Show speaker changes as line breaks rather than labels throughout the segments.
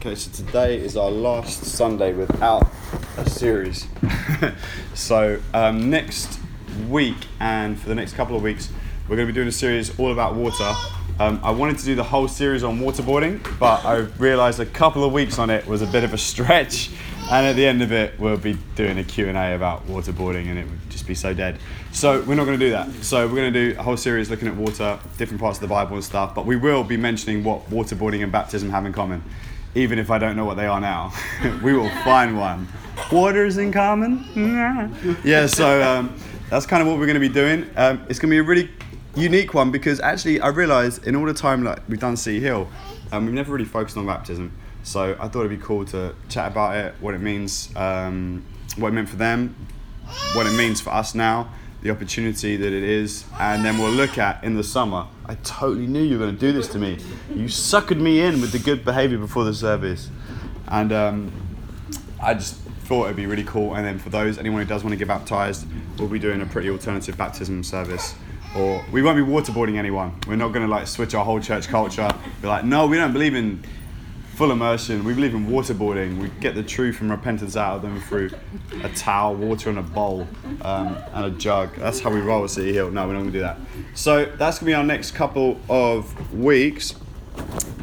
Okay, so today is our last Sunday without a series. so um, next week and for the next couple of weeks, we're going to be doing a series all about water. Um, I wanted to do the whole series on waterboarding, but I realised a couple of weeks on it was a bit of a stretch. And at the end of it, we'll be doing a Q&A about waterboarding and it would just be so dead. So we're not going to do that. So we're going to do a whole series looking at water, different parts of the Bible and stuff, but we will be mentioning what waterboarding and baptism have in common even if I don't know what they are now. we will find one. Waters in common? yeah, so um, that's kind of what we're going to be doing. Um, it's going to be a really unique one because actually I realised in all the time like we've done City Hill, um, we've never really focused on baptism. So I thought it'd be cool to chat about it, what it means, um, what it meant for them, what it means for us now, the opportunity that it is, and then we'll look at in the summer. I totally knew you were going to do this to me. You suckered me in with the good behaviour before the service, and um, I just thought it'd be really cool. And then for those anyone who does want to get baptized, we'll be doing a pretty alternative baptism service. Or we won't be waterboarding anyone. We're not going to like switch our whole church culture. Be like, no, we don't believe in full immersion. We believe in waterboarding. We get the truth and repentance out of them through a towel, water in a bowl, um, and a jug. That's how we roll at City Hill. No, we're not going to do that. So that's going to be our next couple of weeks.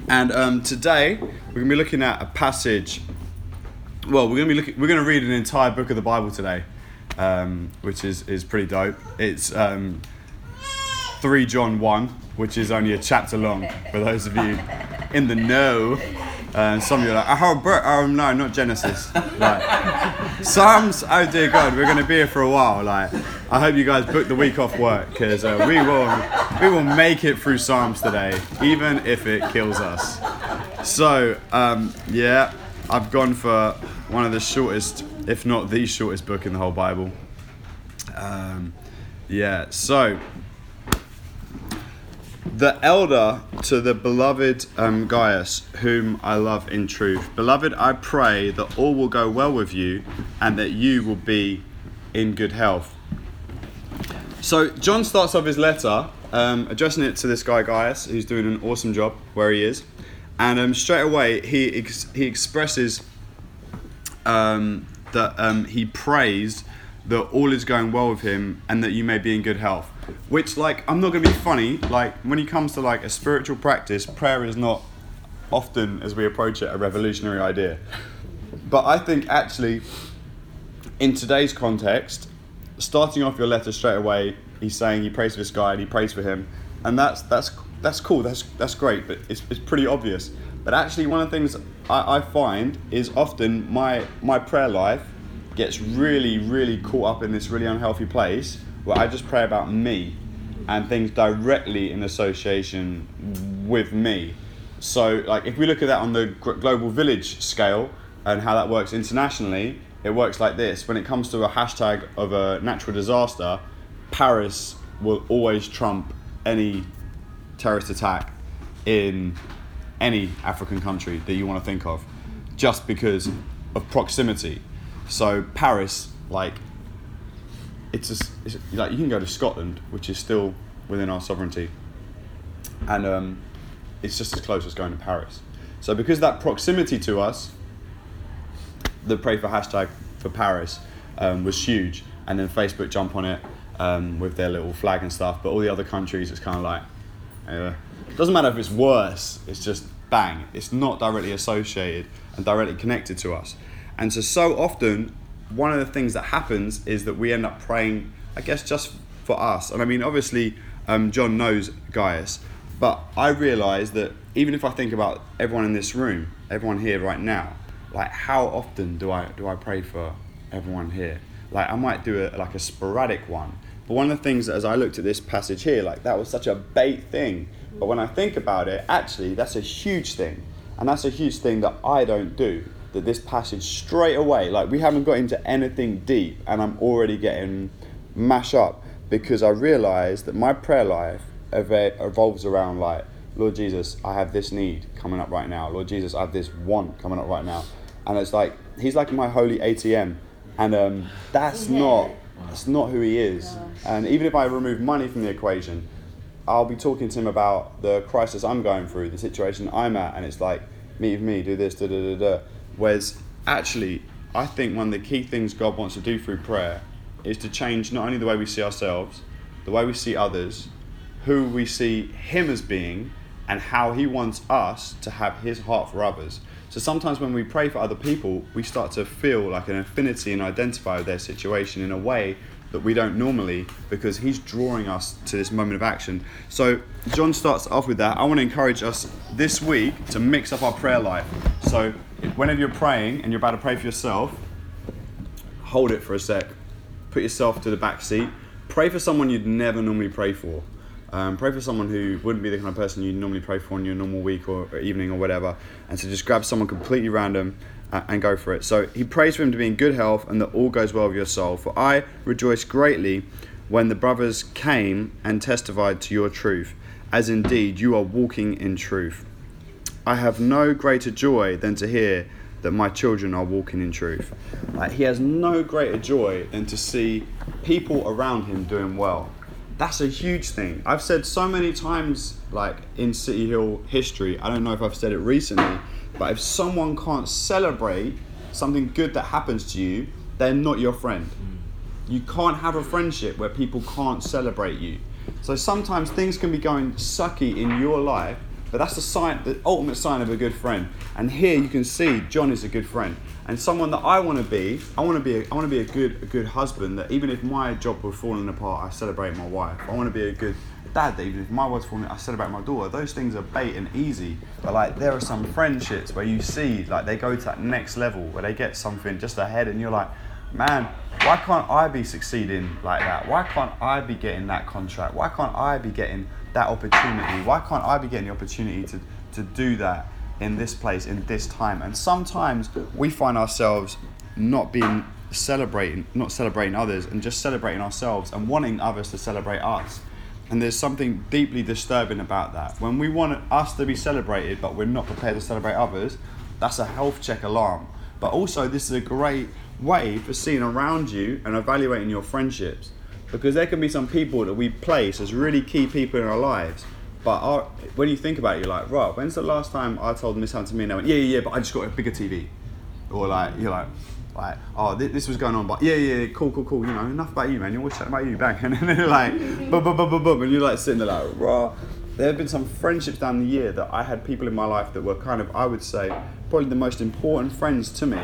And um, today we're going to be looking at a passage. Well, we're going to be looking. We're going to read an entire book of the Bible today, um, which is is pretty dope. It's um, three John one, which is only a chapter long for those of you in the know. And some of you are like, oh, bro, oh no, not Genesis. Like, Psalms, oh dear God, we're going to be here for a while. Like, I hope you guys book the week off work because uh, we will we will make it through Psalms today, even if it kills us. So, um, yeah, I've gone for one of the shortest, if not the shortest book in the whole Bible. Um, yeah, so the elder to the beloved um, Gaius, whom I love in truth. Beloved, I pray that all will go well with you and that you will be in good health. So, John starts off his letter um, addressing it to this guy Gaius, who's doing an awesome job where he is. And um, straight away, he, ex- he expresses um, that um, he prays that all is going well with him and that you may be in good health. Which, like, I'm not gonna be funny. Like, when it comes to like a spiritual practice, prayer is not often, as we approach it, a revolutionary idea. But I think actually, in today's context, starting off your letter straight away, he's saying he prays for this guy and he prays for him, and that's that's that's cool. That's that's great, but it's it's pretty obvious. But actually, one of the things I, I find is often my my prayer life gets really really caught up in this really unhealthy place where I just pray about me and things directly in association with me. So, like, if we look at that on the global village scale and how that works internationally, it works like this. When it comes to a hashtag of a natural disaster, Paris will always trump any terrorist attack in any African country that you want to think of, just because of proximity. So, Paris, like, it's, just, it's like you can go to Scotland, which is still within our sovereignty, and um, it's just as close as going to Paris. So because that proximity to us, the pray for hashtag for Paris um, was huge, and then Facebook jump on it um, with their little flag and stuff. But all the other countries, it's kind of like, uh, it doesn't matter if it's worse. It's just bang. It's not directly associated and directly connected to us. And so so often one of the things that happens is that we end up praying, I guess, just for us. And I mean, obviously, um, John knows Gaius, but I realise that even if I think about everyone in this room, everyone here right now, like how often do I do I pray for everyone here? Like I might do a, like a sporadic one, but one of the things as I looked at this passage here, like that was such a bait thing. But when I think about it, actually, that's a huge thing, and that's a huge thing that I don't do that this passage straight away, like we haven't got into anything deep, and I'm already getting mash up because I realize that my prayer life evolves around like, Lord Jesus, I have this need coming up right now. Lord Jesus, I have this want coming up right now, and it's like He's like my holy ATM, and um, that's not that's not who He is. And even if I remove money from the equation, I'll be talking to Him about the crisis I'm going through, the situation I'm at, and it's like meet with me, do this, da da da da. Whereas actually, I think one of the key things God wants to do through prayer is to change not only the way we see ourselves, the way we see others, who we see Him as being, and how He wants us to have His heart for others. So sometimes when we pray for other people, we start to feel like an affinity and identify with their situation in a way that we don't normally because he's drawing us to this moment of action. So John starts off with that. I want to encourage us this week to mix up our prayer life. So whenever you're praying and you're about to pray for yourself, hold it for a sec. Put yourself to the back seat. Pray for someone you'd never normally pray for. Um, pray for someone who wouldn't be the kind of person you normally pray for in your normal week or, or evening or whatever. And so just grab someone completely random uh, and go for it. So he prays for him to be in good health and that all goes well with your soul. For I rejoice greatly when the brothers came and testified to your truth, as indeed you are walking in truth. I have no greater joy than to hear that my children are walking in truth. Like, he has no greater joy than to see people around him doing well. That's a huge thing. I've said so many times, like in City Hill history, I don't know if I've said it recently, but if someone can't celebrate something good that happens to you, they're not your friend. You can't have a friendship where people can't celebrate you. So sometimes things can be going sucky in your life, but that's the sign, the ultimate sign of a good friend. And here you can see John is a good friend and someone that I want to be. I want to be. A, I want to be a good, a good husband. That even if my job was falling apart, I celebrate my wife. I want to be a good dad. That even if my wife's falling, I celebrate my daughter. Those things are bait and easy. But like there are some friendships where you see like they go to that next level where they get something just ahead, and you're like, man, why can't I be succeeding like that? Why can't I be getting that contract? Why can't I be getting that opportunity? Why can't I be getting the opportunity to to do that? in this place in this time and sometimes we find ourselves not being celebrating not celebrating others and just celebrating ourselves and wanting others to celebrate us and there's something deeply disturbing about that when we want us to be celebrated but we're not prepared to celebrate others that's a health check alarm but also this is a great way for seeing around you and evaluating your friendships because there can be some people that we place as really key people in our lives but our, when you think about it, you're like, right, when's the last time I told Miss Hunter me and they went, yeah, yeah, yeah, but I just got a bigger TV. Or like, you're like, like, oh, this, this was going on, but yeah, yeah, cool, cool, cool. You know, enough about you, man. You're always chatting about you, bang. And then like, boom, boom, boom, boom, boom. And you're like sitting there like, raw. There have been some friendships down the year that I had people in my life that were kind of, I would say, probably the most important friends to me.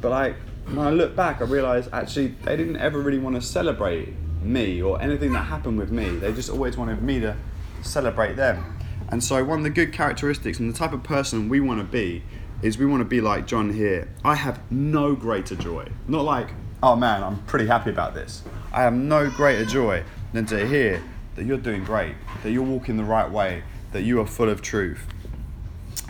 But like, when I look back, I realise actually they didn't ever really want to celebrate me or anything that happened with me. They just always wanted me to celebrate them. And so, one of the good characteristics and the type of person we want to be is we want to be like John here. I have no greater joy. Not like, oh man, I'm pretty happy about this. I have no greater joy than to hear that you're doing great, that you're walking the right way, that you are full of truth.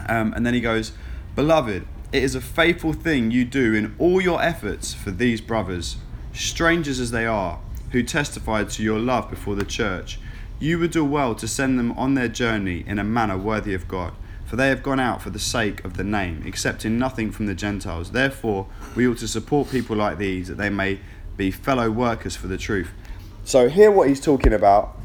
Um, and then he goes, Beloved, it is a faithful thing you do in all your efforts for these brothers, strangers as they are, who testified to your love before the church you would do well to send them on their journey in a manner worthy of God, for they have gone out for the sake of the name, accepting nothing from the Gentiles. Therefore, we ought to support people like these, that they may be fellow workers for the truth. So, here what he's talking about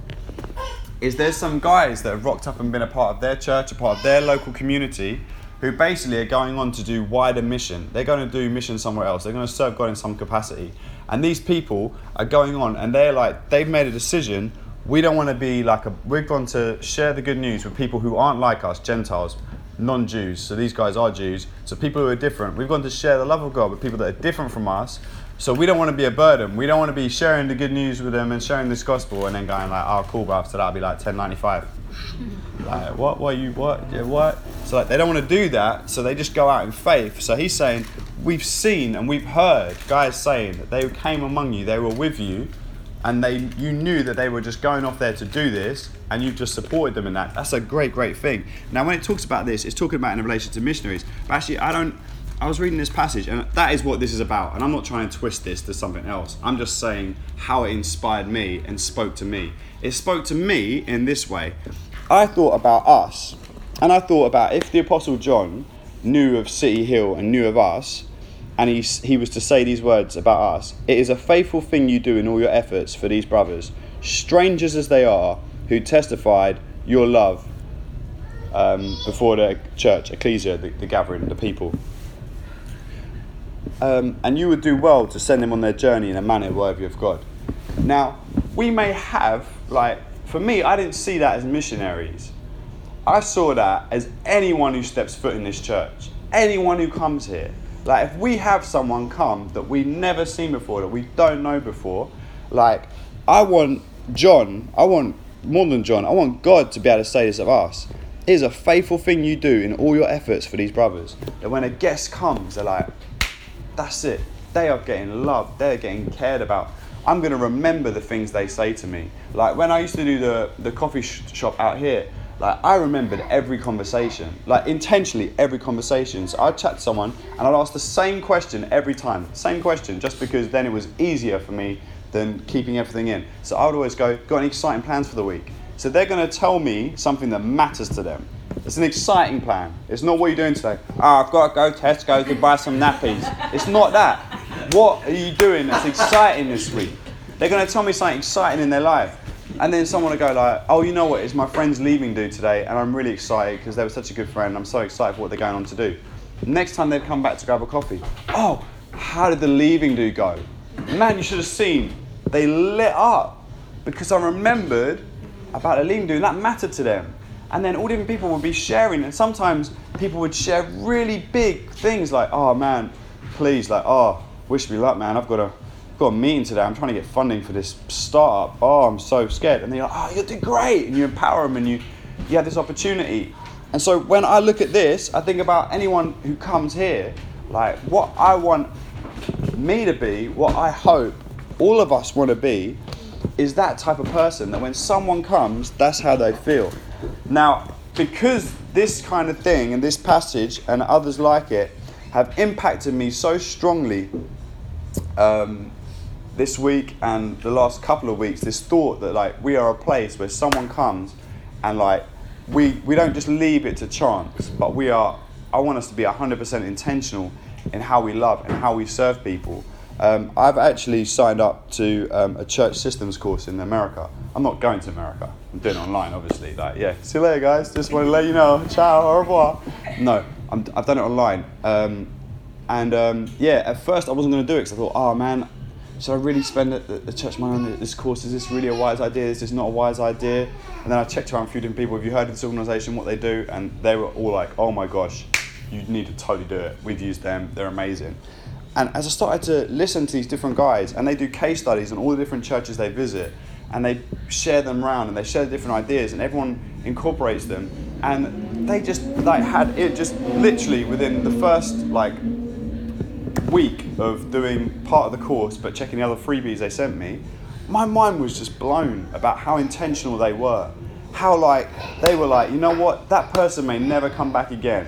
is there's some guys that have rocked up and been a part of their church, a part of their local community, who basically are going on to do wider mission. They're going to do mission somewhere else. They're going to serve God in some capacity. And these people are going on and they're like, they've made a decision we don't want to be like a we're going to share the good news with people who aren't like us gentiles non-jews so these guys are jews so people who are different we've gone to share the love of god with people that are different from us so we don't want to be a burden. We don't want to be sharing the good news with them and sharing this gospel and then going like oh cool bro so that'll be like 1095 like what what you what yeah, what? So like they don't want to do that so they just go out in faith. So he's saying we've seen and we've heard guys saying that they came among you they were with you and they you knew that they were just going off there to do this and you've just supported them in that. That's a great great thing. Now when it talks about this it's talking about in relation to missionaries. But actually i don't i was reading this passage and that is what this is about and i'm not trying to twist this to something else. I'm just saying how it inspired me and spoke to me. It spoke to me in this way. I thought about us and i thought about if the apostle john knew of city hill and knew of us and he, he was to say these words about us It is a faithful thing you do in all your efforts for these brothers, strangers as they are, who testified your love um, before the church, ecclesia, the, the gathering, the people. Um, and you would do well to send them on their journey in a manner worthy of God. Now, we may have, like, for me, I didn't see that as missionaries. I saw that as anyone who steps foot in this church, anyone who comes here. Like, if we have someone come that we've never seen before, that we don't know before, like, I want John, I want more than John, I want God to be able to say this of us. It is a faithful thing you do in all your efforts for these brothers. That when a guest comes, they're like, that's it. They are getting loved, they're getting cared about. I'm going to remember the things they say to me. Like when I used to do the, the coffee sh- shop out here, like I remembered every conversation, like intentionally every conversation. So I'd chat to someone and I'd ask the same question every time, same question, just because then it was easier for me than keeping everything in. So I would always go, got any exciting plans for the week? So they're going to tell me something that matters to them. It's an exciting plan. It's not what you're doing today. Oh, I've got to go Tesco to buy some nappies. It's not that. What are you doing that's exciting this week? They're going to tell me something exciting in their life. And then someone will go like, oh, you know what? It's my friend's leaving do today, and I'm really excited because they were such a good friend. I'm so excited for what they're going on to do. Next time they'd come back to grab a coffee. Oh, how did the leaving do go? Man, you should have seen. They lit up because I remembered about the leaving do, and that mattered to them. And then all different people would be sharing, and sometimes people would share really big things like, oh man, please, like, oh, wish me luck, man. I've got a got a meeting today. I'm trying to get funding for this startup. Oh, I'm so scared. And they're like, oh, you'll do great. And you empower them and you, you have this opportunity. And so when I look at this, I think about anyone who comes here, like what I want me to be, what I hope all of us want to be, is that type of person that when someone comes, that's how they feel. Now, because this kind of thing and this passage and others like it have impacted me so strongly um, this week and the last couple of weeks, this thought that like we are a place where someone comes and like we we don't just leave it to chance, but we are. I want us to be 100% intentional in how we love and how we serve people. Um, I've actually signed up to um, a church systems course in America. I'm not going to America. I'm doing it online, obviously. Like, yeah, see you later, guys. Just want to let you know. Ciao, au revoir. No, i have done it online. Um, and um, yeah, at first I wasn't going to do it because I thought, oh man, should I really spend the, the, church money on this course? Is this really a wise idea? Is this not a wise idea? And then I checked around a few different people. Have you heard of this organisation? What they do? And they were all like, "Oh my gosh, you need to totally do it. We've used them. They're amazing." And as I started to listen to these different guys, and they do case studies on all the different churches they visit, and they share them around, and they share different ideas, and everyone incorporates them, and they just like had it just literally within the first like week of doing part of the course but checking the other freebies they sent me, my mind was just blown about how intentional they were. How, like, they were like, you know what, that person may never come back again.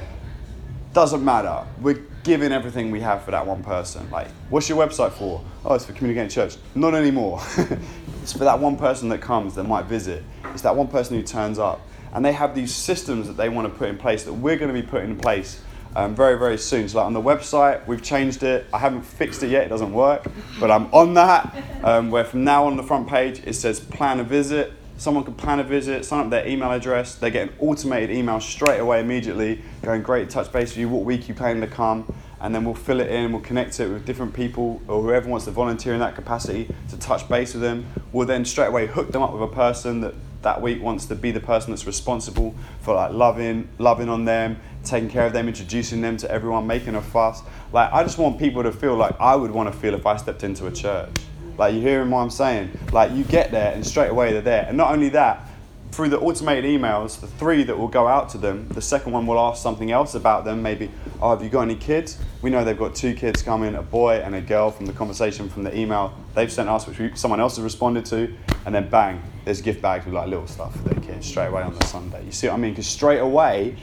Doesn't matter. We're giving everything we have for that one person. Like, what's your website for? Oh, it's for Communicating Church. Not anymore. it's for that one person that comes, that might visit. It's that one person who turns up. And they have these systems that they want to put in place that we're going to be putting in place um, very, very soon. So, like on the website, we've changed it. I haven't fixed it yet, it doesn't work, but I'm on that. Um, where from now on the front page, it says plan a visit. Someone can plan a visit, sign up their email address, they get an automated email straight away immediately going, Great, touch base with you, what week you plan to come, and then we'll fill it in, we'll connect it with different people or whoever wants to volunteer in that capacity to touch base with them. We'll then straight away hook them up with a person that that week wants to be the person that's responsible for like loving, loving on them, taking care of them, introducing them to everyone, making a fuss. Like I just want people to feel like I would want to feel if I stepped into a church. Like you hearing what I'm saying? Like you get there and straight away they're there. And not only that, through the automated emails, the three that will go out to them, the second one will ask something else about them. Maybe, oh, have you got any kids? We know they've got two kids coming, a boy and a girl from the conversation from the email they've sent us, which we, someone else has responded to. And then bang, there's gift bags with like little stuff for their kids straight away on the Sunday. You see what I mean? Because straight away,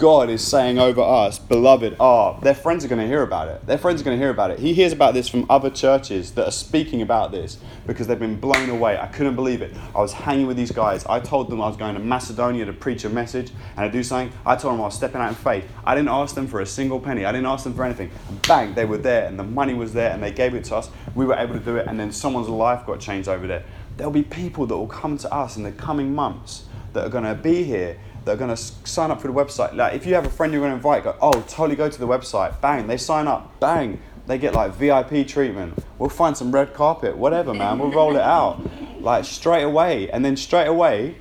God is saying over us, beloved, oh, their friends are going to hear about it. Their friends are going to hear about it. He hears about this from other churches that are speaking about this because they've been blown away. I couldn't believe it. I was hanging with these guys. I told them I was going to Macedonia to preach a message and to do something. I told them I was stepping out in faith. I didn't ask them for a single penny. I didn't ask them for anything. And bang, they were there and the money was there and they gave it to us. We were able to do it and then someone's life got changed over there. There'll be people that will come to us in the coming months that are going to be here that are going to sign up for the website. Like, if you have a friend you're going to invite, go, oh, totally go to the website. Bang, they sign up. Bang, they get like VIP treatment. We'll find some red carpet, whatever, man. We'll roll it out like straight away. And then straight away,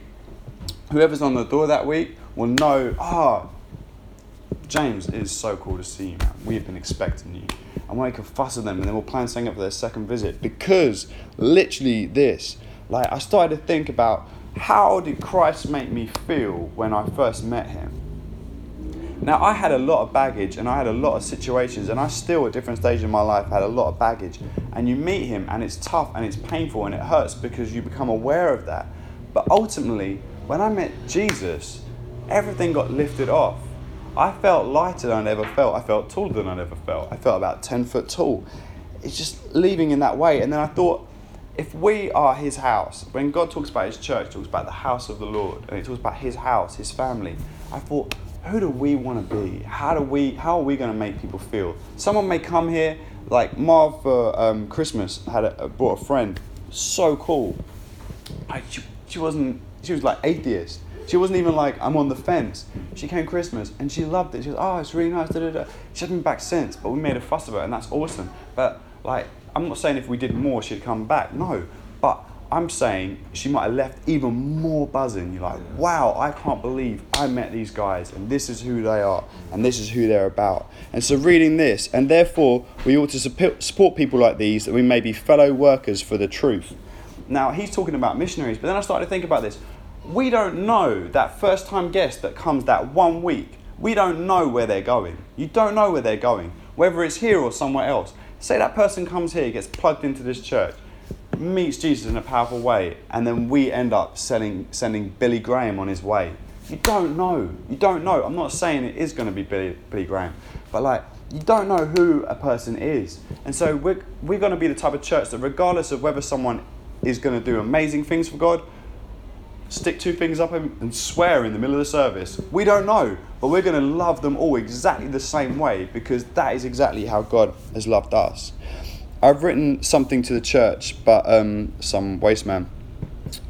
whoever's on the door that week will know, ah, oh, James, it is so cool to see you, man. We've been expecting you. And we'll make a fuss of them and then we'll plan something up for their second visit. Because literally this, like I started to think about how did Christ make me feel when I first met him? Now, I had a lot of baggage and I had a lot of situations, and I still, at different stages in my life, had a lot of baggage. And you meet him, and it's tough and it's painful and it hurts because you become aware of that. But ultimately, when I met Jesus, everything got lifted off. I felt lighter than I ever felt. I felt taller than I'd ever felt. I felt about 10 foot tall. It's just leaving in that way. And then I thought, if we are his house, when God talks about his church, talks about the house of the Lord, and he talks about his house, his family, I thought, who do we want to be? How do we? How are we going to make people feel? Someone may come here, like Marv for um, Christmas had a, brought a friend, so cool. I, she, she wasn't. She was like atheist. She wasn't even like I'm on the fence. She came Christmas and she loved it. She was oh it's really nice. Da, da, da. She hasn't been back since, but we made a fuss of it and that's awesome. But like I'm not saying if we did more she'd come back. No, but I'm saying she might have left even more buzzing. You're like, wow, I can't believe I met these guys and this is who they are and this is who they're about. And so, reading this, and therefore we ought to support people like these that we may be fellow workers for the truth. Now, he's talking about missionaries, but then I started to think about this. We don't know that first time guest that comes that one week, we don't know where they're going. You don't know where they're going, whether it's here or somewhere else. Say that person comes here, gets plugged into this church meets Jesus in a powerful way, and then we end up sending, sending Billy Graham on his way. You don't know. You don't know. I'm not saying it is going to be Billy, Billy Graham, but like, you don't know who a person is. And so we're, we're going to be the type of church that, regardless of whether someone is going to do amazing things for God, stick two fingers up and swear in the middle of the service. We don't know, but we're going to love them all exactly the same way because that is exactly how God has loved us. I've written something to the church, but um, some waste man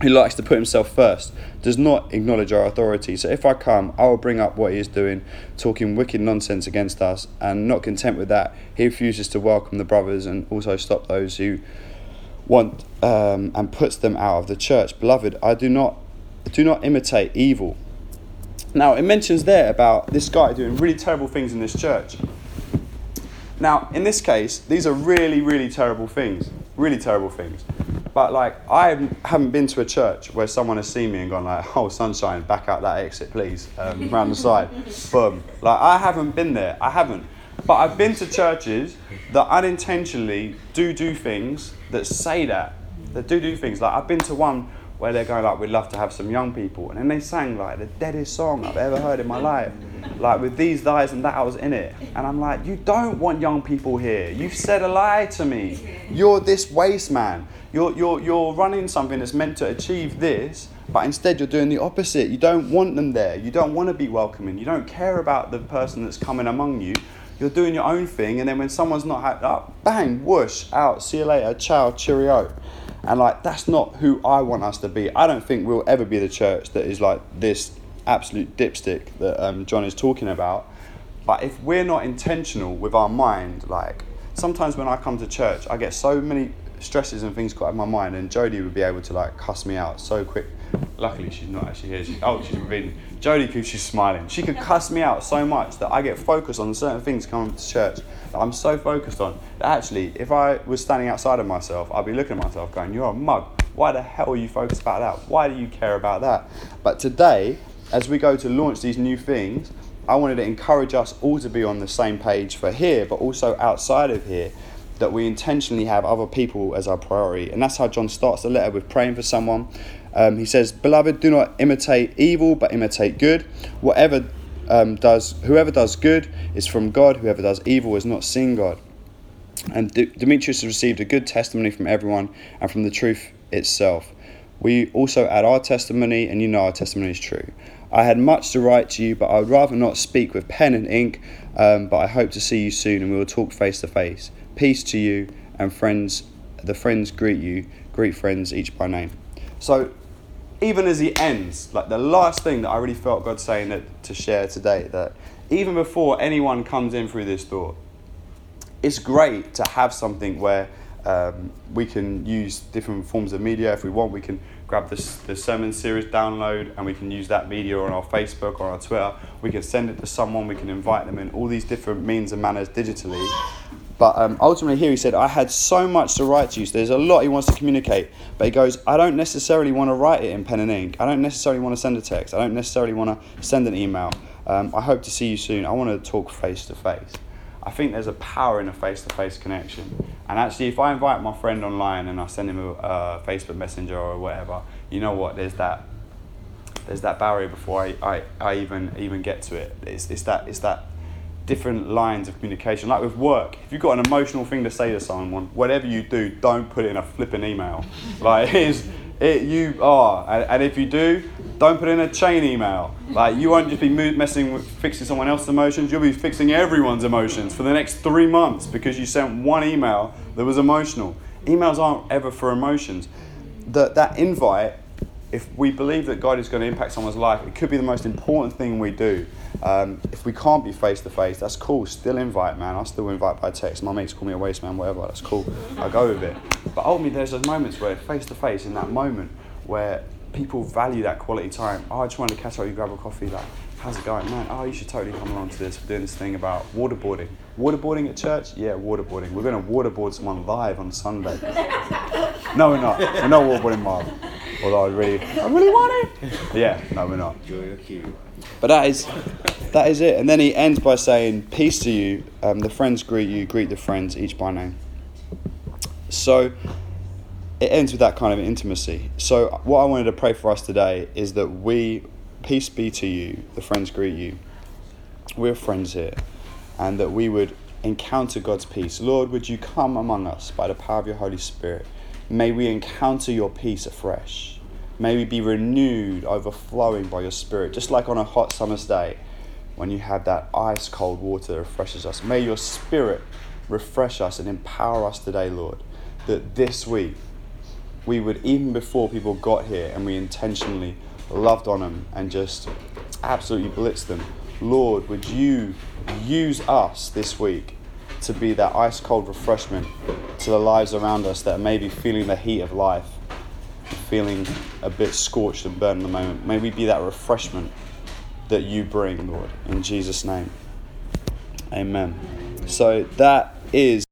who likes to put himself first does not acknowledge our authority. So if I come, I will bring up what he is doing, talking wicked nonsense against us, and not content with that, he refuses to welcome the brothers and also stop those who want um, and puts them out of the church. Beloved, I do not do not imitate evil. Now it mentions there about this guy doing really terrible things in this church. Now, in this case, these are really, really terrible things. Really terrible things. But like, I haven't been to a church where someone has seen me and gone like, "Oh, sunshine, back out that exit, please, um, round the side." Boom. Like, I haven't been there. I haven't. But I've been to churches that unintentionally do do things that say that. That do do things. Like I've been to one where they're going like, "We'd love to have some young people," and then they sang like the deadest song I've ever heard in my life like with these lies and that I was in it. And I'm like, you don't want young people here. You've said a lie to me. You're this waste man. You're, you're, you're running something that's meant to achieve this, but instead you're doing the opposite. You don't want them there. You don't want to be welcoming. You don't care about the person that's coming among you. You're doing your own thing, and then when someone's not happy, oh, bang, whoosh, out, see you later, ciao, cheerio. And like, that's not who I want us to be. I don't think we'll ever be the church that is like this absolute dipstick that um, John is talking about. But if we're not intentional with our mind, like sometimes when I come to church, I get so many stresses and things got in my mind, and Jody would be able to like cuss me out so quick. Luckily, she's not actually here. She, oh, she's reading. Jodie, she's smiling. She could cuss me out so much that I get focused on certain things coming to church that I'm so focused on that actually, if I was standing outside of myself, I'd be looking at myself going, You're a mug. Why the hell are you focused about that? Why do you care about that? But today, as we go to launch these new things, I wanted to encourage us all to be on the same page for here, but also outside of here, that we intentionally have other people as our priority. And that's how John starts the letter with praying for someone. Um, he says, Beloved, do not imitate evil, but imitate good. Whatever um, does, whoever does good is from God, whoever does evil is not seen God. And D- Demetrius has received a good testimony from everyone and from the truth itself. We also add our testimony, and you know our testimony is true. I had much to write to you, but I would rather not speak with pen and ink. Um, but I hope to see you soon, and we will talk face to face. Peace to you, and friends. The friends greet you. Greet friends each by name. So, even as he ends, like the last thing that I really felt God saying that, to share today, that even before anyone comes in through this door, it's great to have something where um, we can use different forms of media if we want. We can grab this, the sermon series download and we can use that media on our Facebook or our Twitter. We can send it to someone, we can invite them in all these different means and manners digitally. But um, ultimately, here he said, I had so much to write to you. So there's a lot he wants to communicate. But he goes, I don't necessarily want to write it in pen and ink. I don't necessarily want to send a text. I don't necessarily want to send an email. Um, I hope to see you soon. I want to talk face to face. I think there's a power in a face to face connection. And actually, if I invite my friend online and I send him a uh, Facebook Messenger or whatever, you know what? There's that. There's that barrier before I, I, I even even get to it. It's, it's that it's that different lines of communication. Like with work, if you've got an emotional thing to say to someone, whatever you do, don't put it in a flipping email. Like it is, it you are, and, and if you do, don't put it in a chain email. Like you won't just be messing with fixing someone else's emotions. You'll be fixing everyone's emotions for the next three months because you sent one email that was emotional. Emails aren't ever for emotions. That that invite if we believe that God is going to impact someone's life, it could be the most important thing we do. Um, if we can't be face to face, that's cool. Still invite, man. I still invite by text. My mates call me a waste man, whatever. That's cool. I go with it. But ultimately, there's those moments where face to face, in that moment where people value that quality time. Oh, I just wanted to catch up, you grab a coffee. Like, how's it going, man? Oh, you should totally come along to this. We're doing this thing about waterboarding. Waterboarding at church? Yeah, waterboarding. We're going to waterboard someone live on Sunday. no, we're not. We're not waterboarding Marv. Although I really, I really want it. Yeah, no, we're not. But that is, that is it. And then he ends by saying, "Peace to you. Um, the friends greet you. Greet the friends, each by name." So it ends with that kind of intimacy. So what I wanted to pray for us today is that we, peace be to you. The friends greet you. We're friends here, and that we would encounter God's peace. Lord, would you come among us by the power of your Holy Spirit? May we encounter your peace afresh. May we be renewed, overflowing by your Spirit, just like on a hot summer's day when you have that ice cold water that refreshes us. May your Spirit refresh us and empower us today, Lord, that this week we would, even before people got here and we intentionally loved on them and just absolutely blitzed them, Lord, would you use us this week to be that ice cold refreshment to the lives around us that may be feeling the heat of life, feeling a bit scorched and burned in the moment. May we be that refreshment that you bring, Lord, in Jesus' name. Amen. So that is.